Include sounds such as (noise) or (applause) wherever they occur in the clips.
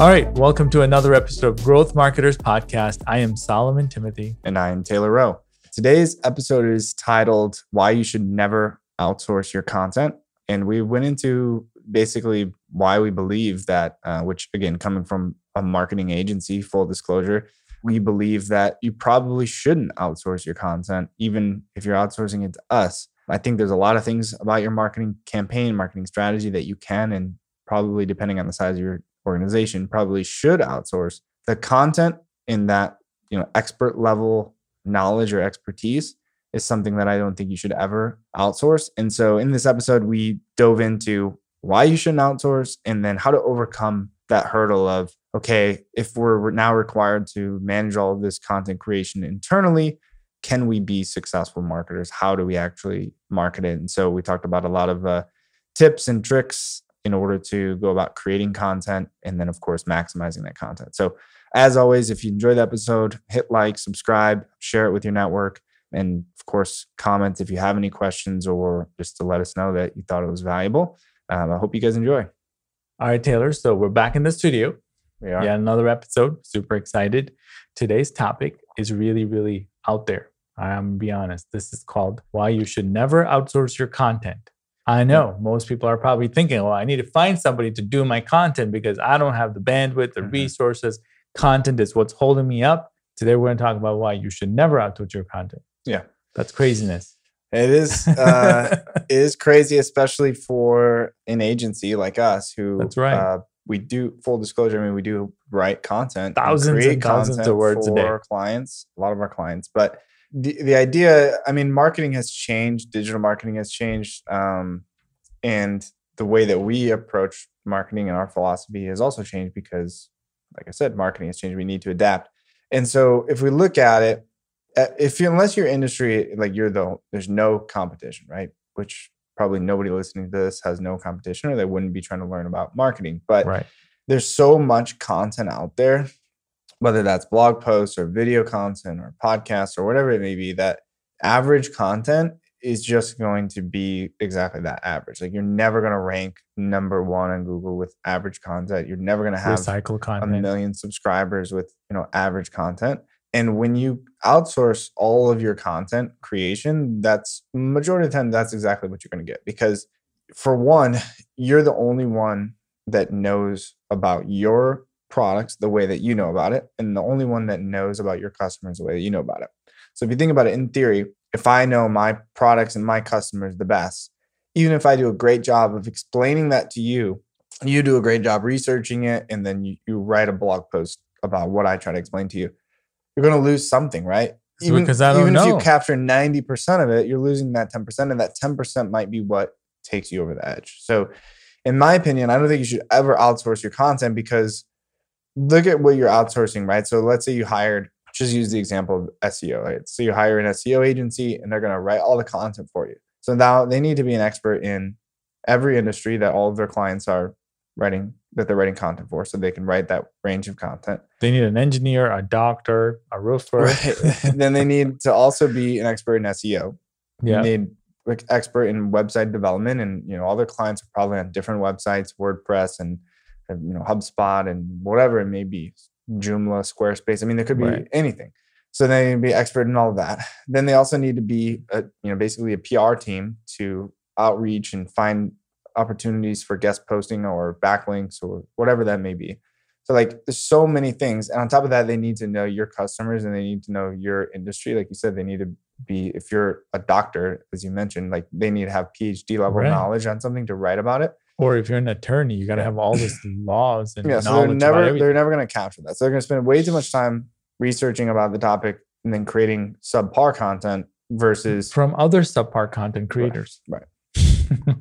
All right, welcome to another episode of Growth Marketers Podcast. I am Solomon Thimothy. And I'm Taylor Rowe. Today's episode is titled Why You Should Never Outsource Your Content. And we went into basically why we believe that, uh, which again, coming from a marketing agency, full disclosure, we believe that you probably shouldn't outsource your content, even if you're outsourcing it to us. I think there's a lot of things about your marketing campaign, marketing strategy that you can and probably depending on the size of your organization probably should outsource the content in that you know expert level knowledge or expertise is something that I don't think you should ever outsource. And so in this episode, we dove into why you shouldn't outsource and then how to overcome that hurdle of, okay, if we're now required to manage all of this content creation internally, can we be successful marketers? How do we actually market it? And so we talked about a lot of uh, tips and tricks in order to go about creating content and then of course maximizing that content. So as always if you enjoyed the episode hit like subscribe share it with your network and of course comment if you have any questions or just to let us know that you thought it was valuable. Um, i hope you guys enjoy. All right taylor so we're back in the studio. We are. Yeah another episode. Super excited. Today's topic is really really out there. I'm be honest. This is called why you should never outsource your content I know most people are probably thinking, well, I need to find somebody to do my content because I don't have the bandwidth, the mm-hmm. resources. Content is what's holding me up. Today, we're going to talk about why you should never outsource your content. Yeah. That's craziness. It is uh, it is crazy, especially for an agency like us who That's right. Uh, we do full disclosure. I mean, we do write content, thousands and, and thousands of words for a day. Clients, a lot of our clients, but the, the idea i mean marketing has changed digital marketing has changed um, and the way that we approach marketing and our philosophy has also changed because like i said marketing has changed. We need to adapt. And so if we look at it uh, if you, unless your industry like you're the there's no competition right? Which probably nobody listening to this has no competition or they wouldn't be trying to learn about marketing. But right. there's so much content out there whether that's blog posts or video content or podcasts or whatever it may be, that average content is just going to be exactly that average. Like you're never going to rank number one on Google with average content. You're never going to have recycle content. a million subscribers with you know average content. And when you outsource all of your content creation, that's majority of the time that's exactly what you're going to get because for one, you're the only one that knows about your products the way that you know about it, and the only one that knows about your customers the way that you know about it. So if you think about it in theory, if I know my products and my customers the best, even if I do a great job of explaining that to you, you do a great job researching it, and then you, you write a blog post about what I try to explain to you, you're going to lose something, right? Even, because I don't even know. if you capture 90% of it, you're losing that 10%, and that 10% might be what takes you over the edge. So, in my opinion, I don't think you should ever outsource your content because look at what you're outsourcing, right? So let's say you hired, just use the example of SEO. Right? So you hire an SEO agency and they're going to write all the content for you. So now they need to be an expert in every industry that all of their clients are writing that they're writing content for so they can write that range of content. They need an engineer, a doctor, a roofer. (laughs) Right. (laughs) then they need to also be an expert in SEO. Yeah. You need like expert in website development and you know all their clients are probably on different websites, WordPress and Uh, you know HubSpot and whatever it may be, Joomla, Squarespace. I mean, there could be right. anything. So they need to be expert in all of that. Then they also need to be, a, you know, basically a PR team to outreach and find opportunities for guest posting or backlinks or whatever that may be. So like there's so many things. And on top of that, they need to know your customers and they need to know your industry. Like you said, they need to be, if you're a doctor, as you mentioned, like they need to have PhD level right. knowledge on something to write about it. Or if you're an attorney, you got to have all these (laughs) laws and yeah. So they're never they're never going to capture that. So they're going to spend way too much time researching about the topic and then creating subpar content versus from other subpar content creators. Right.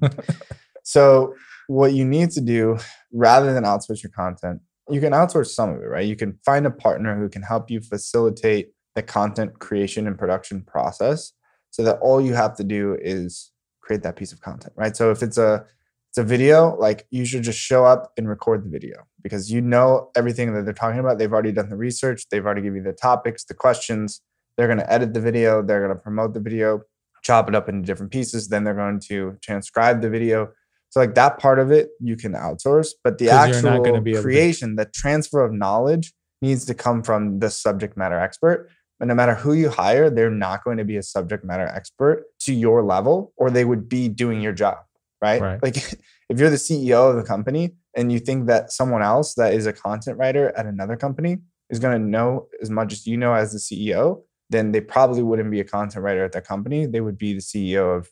right. (laughs) so what you need to do rather than outsource your content, you can outsource some of it, right? You can find a partner who can help you facilitate the content creation and production process so that all you have to do is create that piece of content, right? So if it's a it's a video, like you should just show up and record the video because you know everything that they're talking about. They've already done the research, they've already given you the topics, the questions. They're going to edit the video, they're going to promote the video, chop it up into different pieces. Then they're going to transcribe the video, So like that part of it you can outsource, but the actual able to- creation, the transfer of knowledge needs to come from the subject matter expert. But no matter who you hire, they're not going to be a subject matter expert to your level, or they would be doing your job, right? Right. Like (laughs) if you're the CEO of the company and you think that someone else that is a content writer at another company is going to know as much as you know as the CEO, then they probably wouldn't be a content writer at that company. They would be the CEO of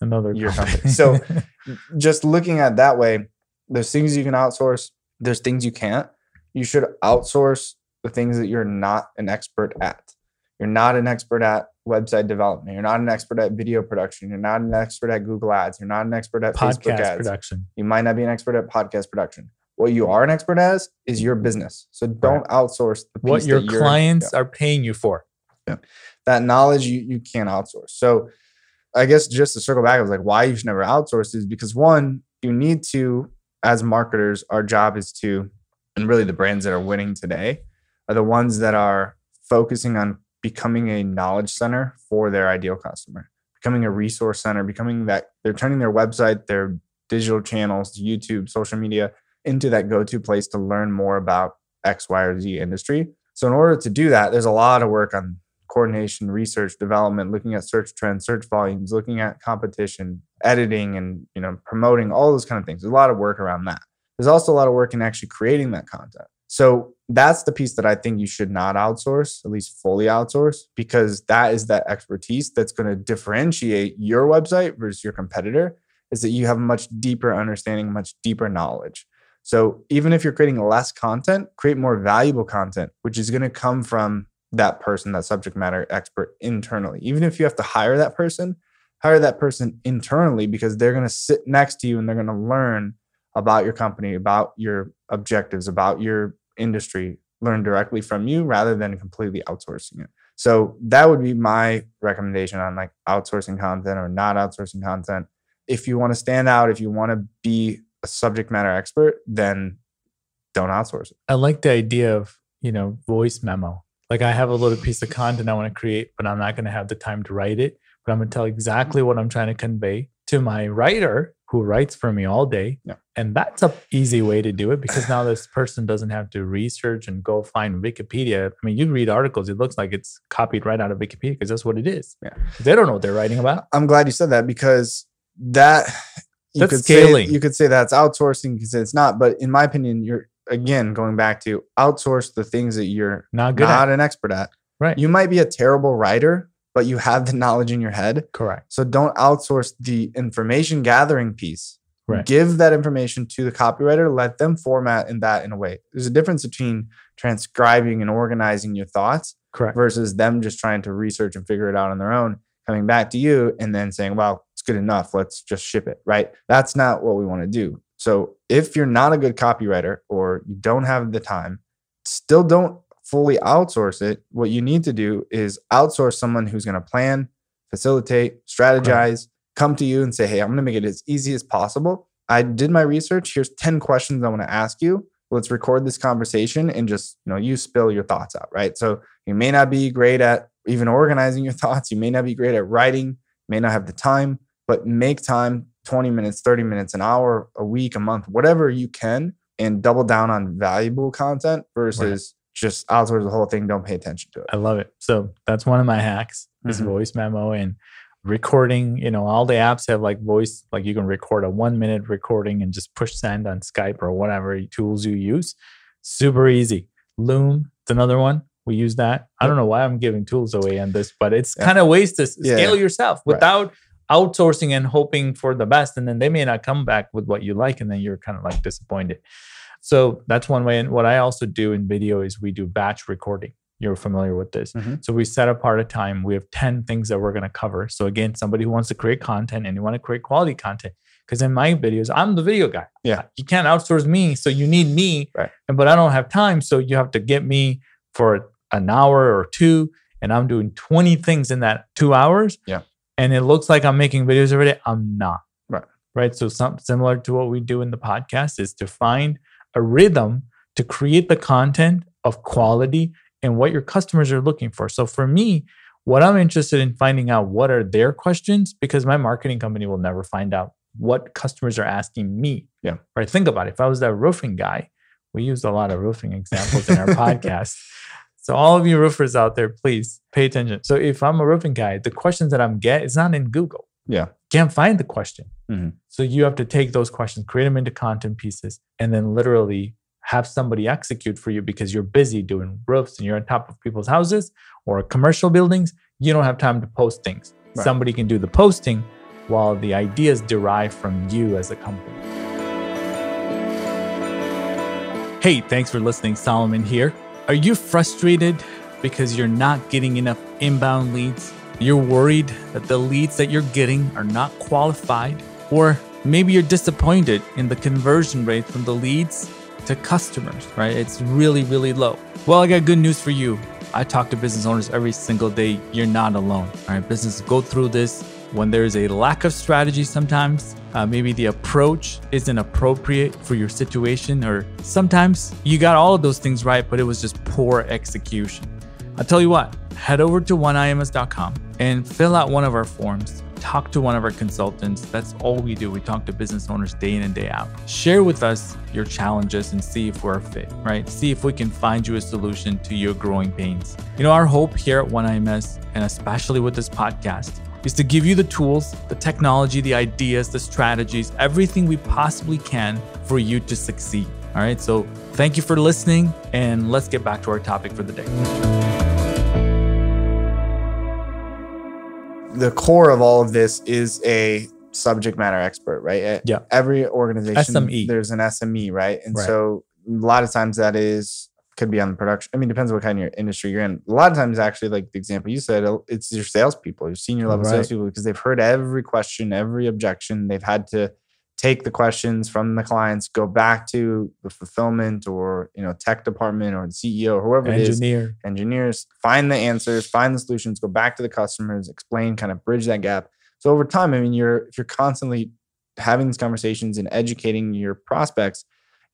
Another Your company. company. So- (laughs) (laughs) just looking at that way, there's things you can outsource, there's things you can't. You should outsource the things that you're not an expert at. You're not an expert at website development. You're not an expert at video production. You're not an expert at Google Ads. You're not an expert at Facebook ads. production. You might not be an expert at podcast production. What you are an expert as is your business. So don't outsource the piece What your clients are paying you for. that knowledge you you can't outsource. So I guess just to circle back, I was like, why you should never outsource is because one, you need to, as marketers, our job is to, and really the brands that are winning today are the ones that are focusing on becoming a knowledge center for their ideal customer, becoming a resource center, becoming that they're turning their website, their digital channels, YouTube, social media into that go-to place to learn more about X, Y, or Z industry. So in order to do that, there's a lot of work on coordination, research, development, looking at search trends, search volumes, looking at competition, editing, and you know promoting all those kind of things. There's a lot of work around that. There's also a lot of work in actually creating that content. So that's the piece that I think you should not outsource, at least fully outsource, because that is that expertise that's going to differentiate your website versus your competitor. Is that you have a much deeper understanding, much deeper knowledge. So even if you're creating less content, create more valuable content, which is going to come from that person, that subject matter expert internally. Even if you have to hire that person, hire that person internally because they're going to sit next to you and they're going to learn about your company, about your objectives, about your industry, learn directly from you rather than completely outsourcing it. So that would be my recommendation on like outsourcing content or not outsourcing content. If you want to stand out, if you want to be a subject matter expert, then don't outsource it. I like the idea of, you know, voice memo. Like I have a little piece of content I want to create, but I'm not going to have the time to write it. But I'm going to tell exactly what I'm trying to convey to my writer who writes for me all day. Yeah. And that's a easy way to do it because now this person doesn't have to research and go find Wikipedia. I mean, you read articles, it looks like it's copied right out of Wikipedia because that's what it is. Yeah. They don't know what they're writing about. I'm glad you said that because that you That's could scaling. say you could say that's outsourcing. because it's not, but in my opinion, you're again going back to outsource the things that you're Not good not at. an expert at. Right. You might be a terrible writer, but you have the knowledge in your head. Correct. So don't outsource the information gathering piece. Right. Give that information to the copywriter. Let them format in that in a way. There's a difference between transcribing and organizing your thoughts Correct. versus them just trying to research and figure it out on their own, coming back to you and then saying, well, it's good enough. Let's just ship it. Right. That's not what we want to do. So if you're not a good copywriter or you don't have the time, still don't fully outsource it. What you need to do is outsource someone who's going to plan, facilitate, strategize, come to you and say, hey, I'm going to make it as easy as possible. I did my research. Here's 10 questions I want to ask you. Let's record this conversation and just, you know, you spill your thoughts out, right? So you may not be great at even organizing your (laughs) thoughts. You may not be great at writing, may not have the time, but make time 20 minutes, 30 minutes, an hour, a week, a month, whatever you can, and double down on valuable content versus just outsource the whole thing. Don't pay attention to it. I love it. So that's one of my hacks is Mhm. voice memo and recording. You know, all the apps have like voice, like you can record a one minute recording and just push send on Skype or whatever tools you use. Super easy. Loom, it's another one. We use that. I don't know why I'm giving tools away on this, but it's Yeah. kind of ways to scale yeah. yourself Right. without outsourcing and hoping for the best. And then they may not come back with what you like, and then you're kind of like disappointed. So that's one way. And what I also do in video is we do batch recording. You're familiar with this. Mhm. So we set apart a time. We have 10 things that we're going to cover. So again, somebody who wants to create content and you want to create quality content. Because in my videos, I'm the video guy. Yeah. You can't outsource me. So you need me. Right. And but I don't have time. So you have to get me for an hour or two. And I'm doing 20 things in that two hours. Yeah. And it looks like I'm making videos every day. I'm not. Right. Right. So something similar to what we do in the podcast is to find a rhythm to create the content of quality and what your customers are looking for. So for me, what I'm interested in finding out what are their questions because my marketing company will never find out what customers are asking me. Yeah. Right. Think about it. If I was that roofing guy, we used a lot of roofing examples in our (laughs) podcast. So all of you roofers out there, please pay attention. So if I'm a roofing guy, the questions that I'm get is not in Google. Yeah. Can't find the question. Mhm. So you have to take those questions, create them into content pieces, and then literally have somebody execute for you because you're busy doing roofs and you're on top of people's houses or commercial buildings. You don't have time to post things. Right. Somebody can do the posting while the ideas derive from you as a company. Hey, thanks for listening. Solomon here. Are you frustrated because you're not getting enough inbound leads? You're worried that the leads that you're getting are not qualified? Or maybe you're disappointed in the conversion rate from the leads to customers, right? It's really, really low. Well, I got good news for you. I talk to business owners every single day. You're not alone. All right, businesses go through this when there's a lack of strategy sometimes. Uh, maybe the approach isn't appropriate for your situation, or sometimes you got all of those things right, but it was just poor execution. I'll tell you what, head over to oneims.com and fill out one of our forms. Talk to one of our consultants. That's all we do. We talk to business owners day in and day out. Share with us your challenges and see if we're a fit, right? See if we can find you a solution to your growing pains. You know, our hope here at OneIMS, and especially with this podcast, is to give you the tools, the technology, the ideas, the strategies, everything we possibly can for you to succeed. All right. So thank you for listening, and let's get back to our topic for the day. The core of all of this is a subject matter expert, right? At Yeah. Every organization, SME. there's an SME, right? And Right. so a lot of times that is could be on the production. I mean, depends what kind of your industry you're in. A lot of times, actually, like the example you said, it's your salespeople, your senior level Right. salespeople, because they've heard every question, every objection. They've had to take the questions from the clients, go back to the fulfillment or you know tech department or the CEO or whoever it is, engineers find the answers find the solutions go back to the customers explain kind of bridge that gap. So over time i mean you're if you're constantly having these conversations and educating your prospects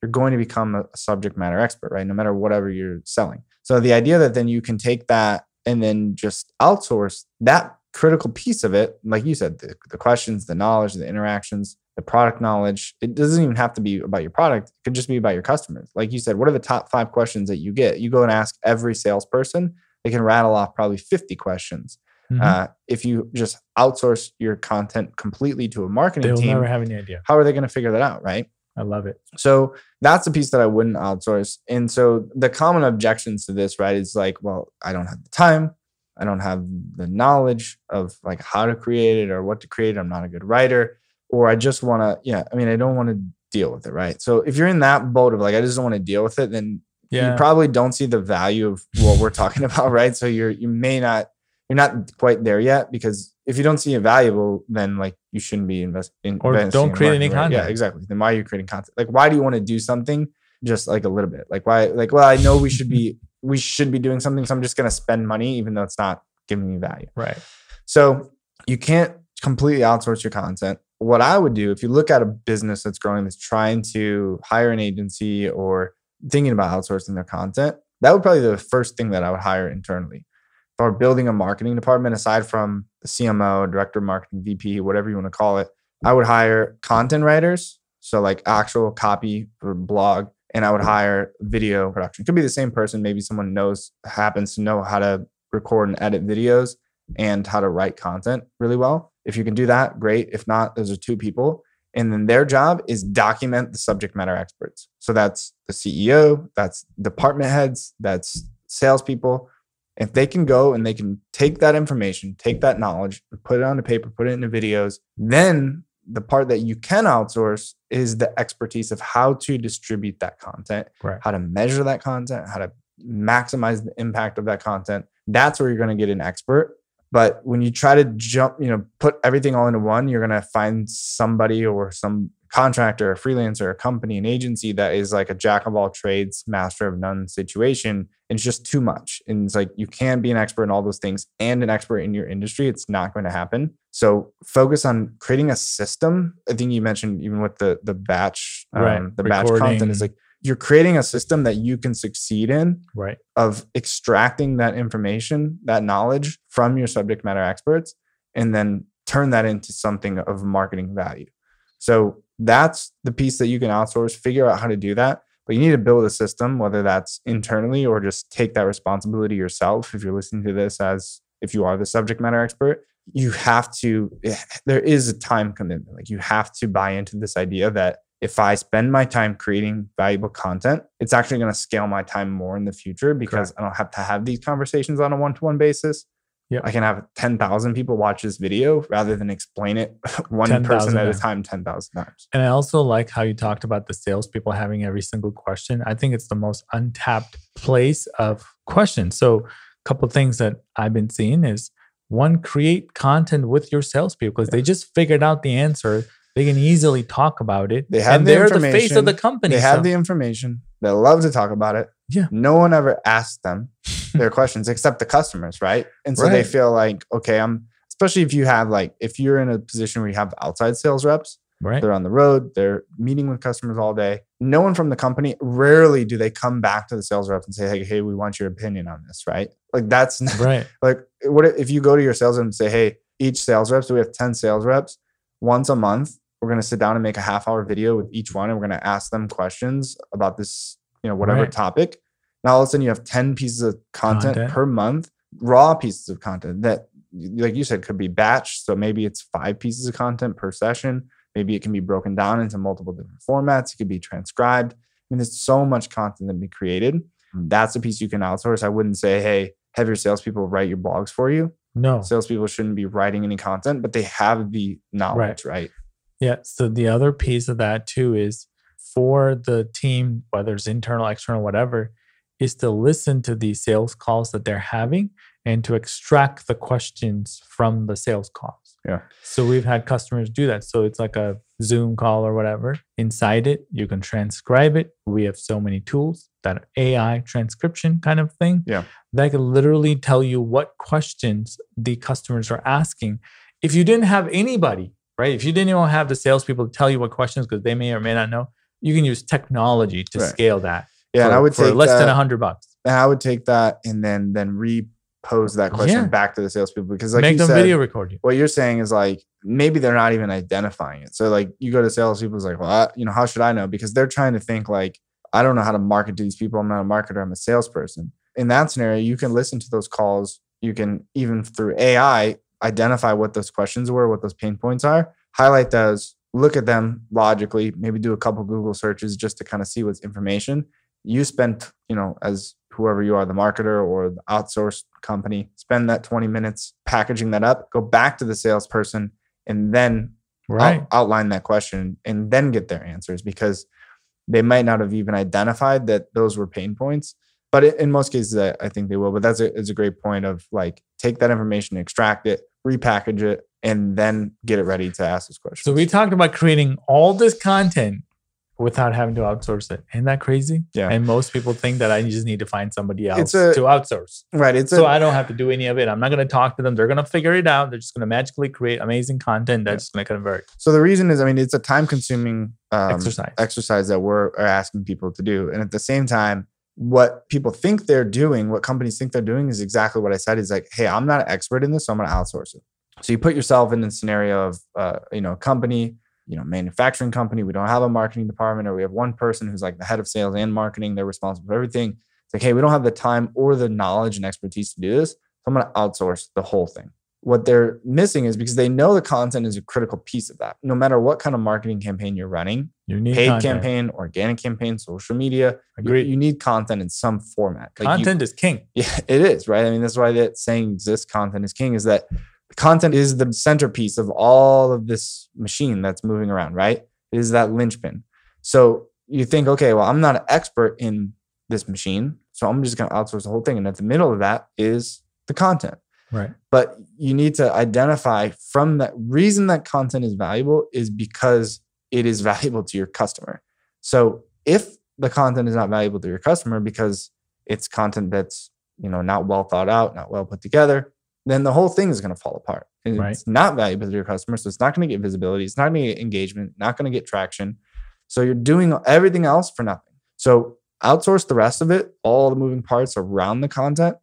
you're going to become a, a subject matter expert right? No matter whatever you're selling. So the idea that then you can take that and then just outsource that critical piece of it like you said the, the questions the knowledge the interactions the product knowledge it doesn't even have to be about your product it could just be about your customers like you said what are the top five questions that you get you go and ask every salesperson they can rattle off probably 50 questions Mhm. uh, if you just outsource your content completely to a marketing They'll team never have any idea. how are they going to figure that out right I love it. so that's the piece that I wouldn't outsource. And so the common objections to this, right, is like, well, I don't have the time. I don't have the knowledge of like how to create it or what to create. I'm not a good writer. Or I just want to, yeah, I mean, I don't want to deal with it, right? So if you're in that boat of like, I just don't want to deal with it, then Yeah. you probably don't see the value of what we're talking (laughs) about, right? So you're you may not you're not quite there yet because if you don't see it valuable, then like you shouldn't be invest, in, Or investing don't in create any marketing, right? Yeah, exactly. Then why are you creating content? Like, why do you want to do something just like a little bit? Like, why? Like, well, I know we should be (laughs) we should be doing something, so I'm just gonna spend money even though it's not giving me value. right. So you can't completely outsource your content. What I would do if you look at a business that's growing, that's trying to hire an agency or thinking about outsourcing their content, that would probably be the first thing that I would hire internally. If I were building a marketing department, aside from the CMO, director of marketing, VP, whatever you want to call it, I would hire content writers. So like actual copy for blog, and I would hire video production. Could be the same person. Maybe someone knows happens to know how to record and edit videos and how to write content really well. If you can do that, great. If not, those are two people. And then their job is document the subject matter experts. So that's the CEO, that's department heads, that's salespeople. If they can go and they can take that information, take that knowledge, put it on the paper, put it into videos, then the part that you can outsource is the expertise of how to distribute that content, Right. how to measure that content, how to maximize the impact of that content. That's where you're going to get an expert. But when you try to jump, you know, put everything all into one, you're going to find somebody or some contractor, a freelancer, a company, an agency that is like a jack of all trades, master of none situation. And it's just too much. And it's like you can be an expert in all those things and an expert in your industry. It's not going to happen. So focus on creating a system. I think you mentioned even with the the batch, um, Right. the batch content is like you're creating a system that you can succeed in Right. of extracting that information, that knowledge from your subject matter experts, and then turn that into something of marketing value. So that's the piece that you can outsource, figure out how to do that. But you need to build a system, whether that's internally or just take that responsibility yourself. If you're listening to this as if you are the subject matter expert, you have to, eh, there is a time commitment. Like you have to buy into this idea that if I spend my time creating valuable content, it's actually going to scale my time more in the future because Correct. I don't have to have these conversations on a one to one basis. Yep. I can have 10,000 people watch this video rather than explain it (laughs) one 10, person at a time 10,000 times. And I also like how you talked about the salespeople having every single question. I think it's the most untapped place of questions. So, a couple things that I've been seeing is one, create content with your salespeople because yeah. they just figured out the answer they can easily talk about it. They have and the they're the face of the company. They so. have the information. They love to talk about it. Yeah. No one ever asked them (laughs) their questions except the customers, right? And so right. they feel like, okay, I'm especially if you have like if you're in a position where you have outside sales reps, right? They're on the road, they're meeting with customers all day. No one from the company, rarely do they come back to the sales rep and say, Hey, hey, we want your opinion on this, right? Like that's not, right. (laughs) Like what if you go to your sales rep and say, Hey, each sales rep, so we have 10 sales reps once a month we're going to sit down and make a half hour video with each one and we're going to ask them questions about this you know whatever right. topic. Now all of a sudden you have 10 pieces of content, content, per month raw pieces of content that like you said could be batched. So maybe it's five pieces of content per session. Maybe it can be broken down into multiple different formats. It could be transcribed. I mean there's so much content that can be created. Hmm. That's a piece you can outsource. I wouldn't say hey have your salespeople write your blogs for you. No. Salespeople shouldn't be writing any content but they have the knowledge right, right? Yeah. So the other piece of that too is for the team, whether it's internal, external, whatever, is to listen to these sales calls that they're having and to extract the questions from the sales calls. Yeah. So we've had customers do that. So it's like a Zoom call or whatever. Inside it, you can transcribe it. We have so many tools that AI transcription kind of thing. Yeah. That can literally tell you what questions the customers are asking. If you didn't have anybody right? If you didn't even have the salespeople to tell you what questions because they may or may not know, you can use technology to right. scale that. Yeah, for, and I would take less that, than a hundred bucks. And I would take that and then then repose that question yeah. back to the salespeople because like make them said, video record you. What you're saying is like maybe they're not even identifying it. So like you go to salespeople, it's like, well, I, you know, how should I know? Because they're trying to think like, I don't know how to market to these people. I'm not a marketer. I'm a salesperson. In that scenario, you can listen to those calls. You can even through AI identify what those questions were, what those pain points are, highlight those, look at them logically, maybe do a couple Google searches just to kind of see what's information. You spend, you know, as whoever you are, the marketer or the outsourced company, spend that 20 minutes packaging that up, go back to the salesperson, and then right. out, outline that question and then get their answers because they might not have even identified that those were pain points. But in most cases, I, I think they will. But that's a, it's a great point of like take that information, extract it, repackage it, and then get it ready to ask those questions. So we talked about creating all this content without having to outsource it. Isn't that crazy? Yeah. And most people think that I just need to find somebody else a, to outsource. Right. It's so I don't have to do any of it. I'm not going to talk to them. They're going to figure it out. They're just going to magically create amazing content that's yeah. going to convert. So the reason is, I mean, it's a time consuming um, exercise exercise that we're are asking people to do, and at the same time. What people think they're doing, what companies think they're doing, is exactly what I said. Is like, hey, I'm not an expert in this, so I'm going to outsource it. So you put yourself in the scenario of, uh, you know, a company, you know, manufacturing company. We don't have a marketing department, or we have one person who's like the head of sales and marketing. They're responsible for everything. It's like, hey, we don't have the time or the knowledge and expertise to do this. So I'm going to outsource the whole thing. What they're missing is because they know the content is a critical piece of that. No matter what kind of marketing campaign you're running, you need paid content. campaign, organic campaign, social media. Agree. You, you need content in some format. Like content you, is king. Yeah, (laughs) it is, right? I mean, that's why that saying exists, content is king, is that content is the centerpiece of all of this machine that's moving around, right? It is that linchpin. So you think, okay, well, I'm not an expert in this machine, so I'm just going to outsource the whole thing. And at the middle of that is the content. Right. But you need to identify from that reason that content is valuable is because it is (laughs) valuable to your customer. So if the content is not valuable to your customer because it's content that's, you know, not well thought out, not well put together, then the whole thing is going to fall apart. And right. It's not valuable to your customer. So it's not going to get visibility. It's not going to get engagement, not going to get traction. So you're doing everything else for nothing. So outsource the rest of it, all the moving parts around the content,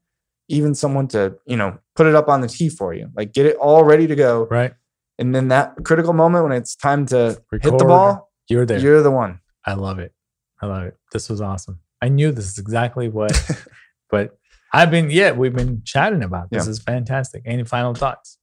even someone to, you know, put it up on the tee for you, like get it all ready to go. Right. And then that critical moment when it's time to hit the ball, You're there. you're the one. I love it. I love it. This was awesome. I knew this is exactly what, (laughs) but I've been, yeah, we've been chatting about. This Yeah. is fantastic. Any final thoughts?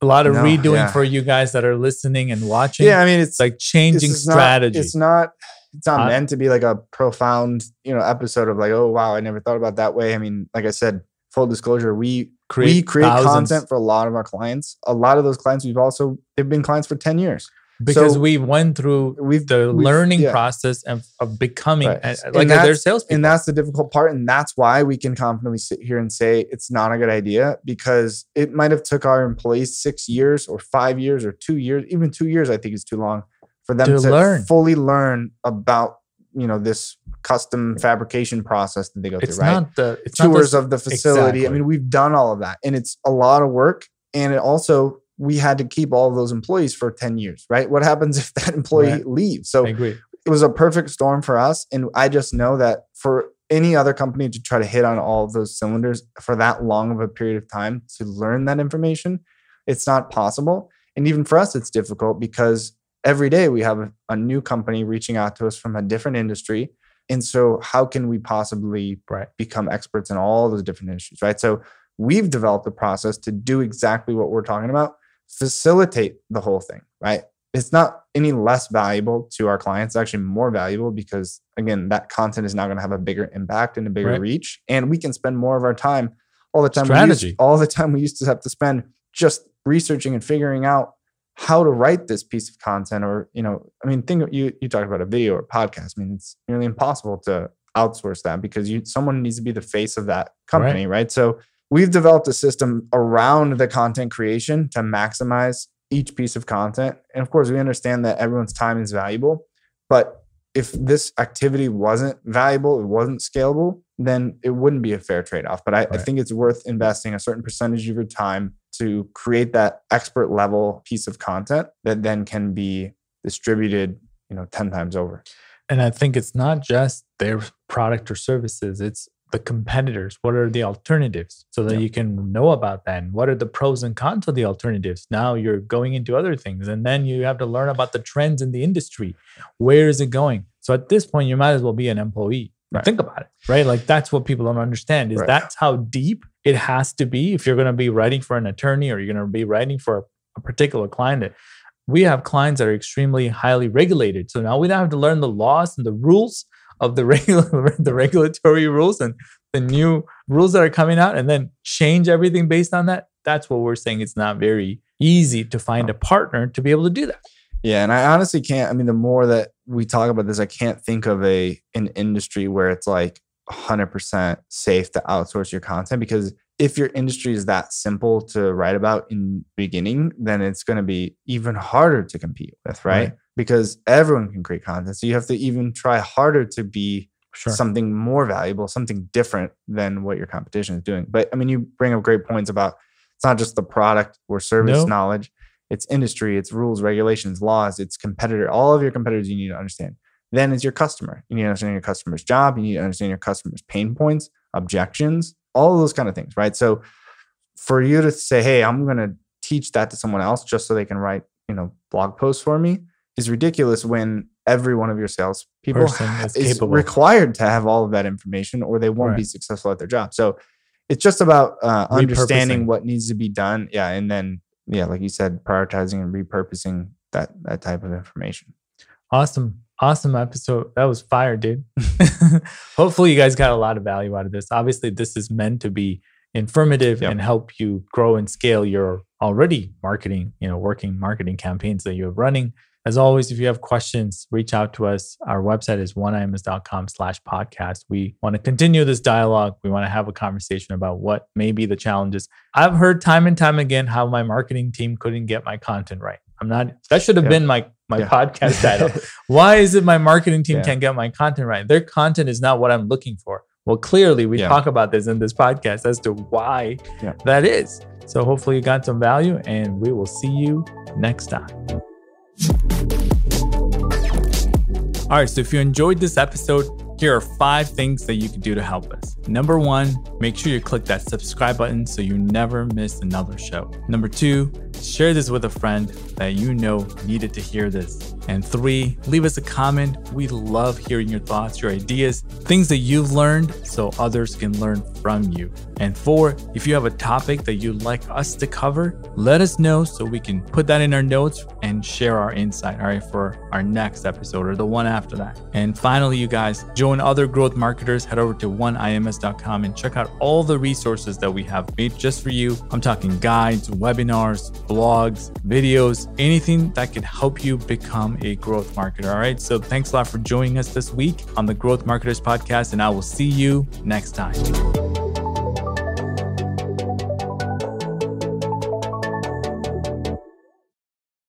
A lot of No, redoing yeah. for you guys that are listening and watching. Yeah, I mean, it's like changing is not- strategy. it's not. It's not I- meant to be like a profound, you know, episode of like, oh wow, I never thought about that way. I mean, like I said, full disclosure, we we create thousands content for a lot of our clients. A lot of those clients we've also they've been clients for ten years. because so we went through We've the we've- learning yeah. process of, of becoming Right. a- like their salespeople. and that's the difficult part and that's why we can confidently sit here and say it's not a good idea because it might have took our employees six years or five years or two years even two years i think is too long for them To to, learn. fully learn about you know this custom fabrication process that they go it's through right It's not the it's not tours the, of the facility. I mean, we've done all of that, and it's a lot of work. And it also, we had to keep all of those employees for ten years, right? What happens if that employee Right. leaves? So it was a perfect storm for us, and I just know that for any other company to try to hit on all of those cylinders for that long of a period of time to learn that information, it's not possible. And even for us, it's difficult because every day we have a, new company reaching out to us from a different industry. And so, how can we possibly Right. become experts in all those different industries, right? So, we've developed a process to do exactly what we're talking about, facilitate the whole thing, right? It's not any less valuable to our clients, it's actually more valuable because, again, that content is now going to have a bigger impact and a bigger Right. reach. And we can spend more of our time all the time. We used, all the time we used to have to spend just researching and figuring out how to write this piece of content or you know i mean think you you talked about a video or podcast. I mean it's nearly impossible to outsource that because you someone needs to be the face of that company right, so we've developed a system around the content creation to maximize each piece of content. And of course we understand that everyone's time is valuable but if this activity wasn't valuable it wasn't scalable then it wouldn't be a fair trade-off. But I, I think it's worth investing a certain percentage of your time to create that expert level piece of content that then can be distributed you know 10 times over And I think it's not just their product or services, it's the competitors. What are the alternatives so that Yeah. you can know about that? And what are the pros and cons of the alternatives? Now you're going into other things and then you have to learn about the trends in the industry. Where is it going? So at this point, you might as well be an employee. Right. Think about it, right? Like that's what people don't understand is Right. that's how deep it has to be if you're going to be writing for an attorney or you're going to be writing for a particular client. We have clients that are extremely highly regulated. So now we don't have to learn the laws and the rules of the (laughs) regular the regulatory rules and the new rules that are coming out and then change everything based on that. That's what we're saying. It's not very easy to find a partner to be able to do that. Yeah and i honestly can't i mean the more that we talk about this i can't think of a an industry where it's like 100% safe to outsource your content because if your industry is that simple to write about in beginning then it's going to be even harder to compete with right? Right. because everyone can create content so you have to even try harder to be Sure. something more valuable, something different than what your competition is doing. But I mean, you bring up great points about it's not just the product or service knowledge, it's industry, it's rules, regulations, laws, it's competitor. All of your competitors you need to understand. Then it's your customer. You need to understand your customer's job. You need to understand your customer's pain points, objections, all of those kind of things, right? So for you to say, hey, I'm going to teach that to someone else just so they can write, you know, blog posts for me is ridiculous when every one of your sales people is is required to have all of that information or they won't be successful at their job. So it's just about uh, understanding what needs to be done. Yeah. And then, yeah, like you said, prioritizing and repurposing that, that type of information. Awesome. Awesome episode. That was fire, dude. (laughs) Hopefully, you guys got a lot of value out of this. Obviously, this is meant to be informative Yep. and help you grow and scale your already marketing, you know, working marketing campaigns that you're running. As always, if you have questions, reach out to us. Our website is oneims.com slash podcast. We want to continue this dialogue. We want to have a conversation about what may be the challenges. I've heard time and time again how my marketing team couldn't get my content right. I'm not, that should have Yeah. been my, my Yeah. podcast title. (laughs) Why is it my marketing team Yeah. can't get my content right? Their content is not what I'm looking for. Well, clearly, we talk about this in this podcast as to why that is. So, hopefully, you got some value, and we will see you next time. All right, so if you enjoyed this episode, here are five things that you can do to help us. Number one, make sure you click that subscribe button so you never miss another show. Number two, share this with a friend that you know needed to hear this. And three, leave us a comment. We love hearing your thoughts, your ideas, things that you've learned so others can learn from you. And four, if you have a topic that you'd like us to cover, let us know so we can put that in our notes and share our insight, all right, for our next episode or the one after that. And finally, you guys, join other growth marketers, head over to oneims.com and check out all the resources that we have made just for you. I'm talking guides, webinars, blogs, videos, anything that could help you become a growth marketer. All right. So thanks a lot for joining us this week on the Growth Marketers Podcast, and I will see you next time.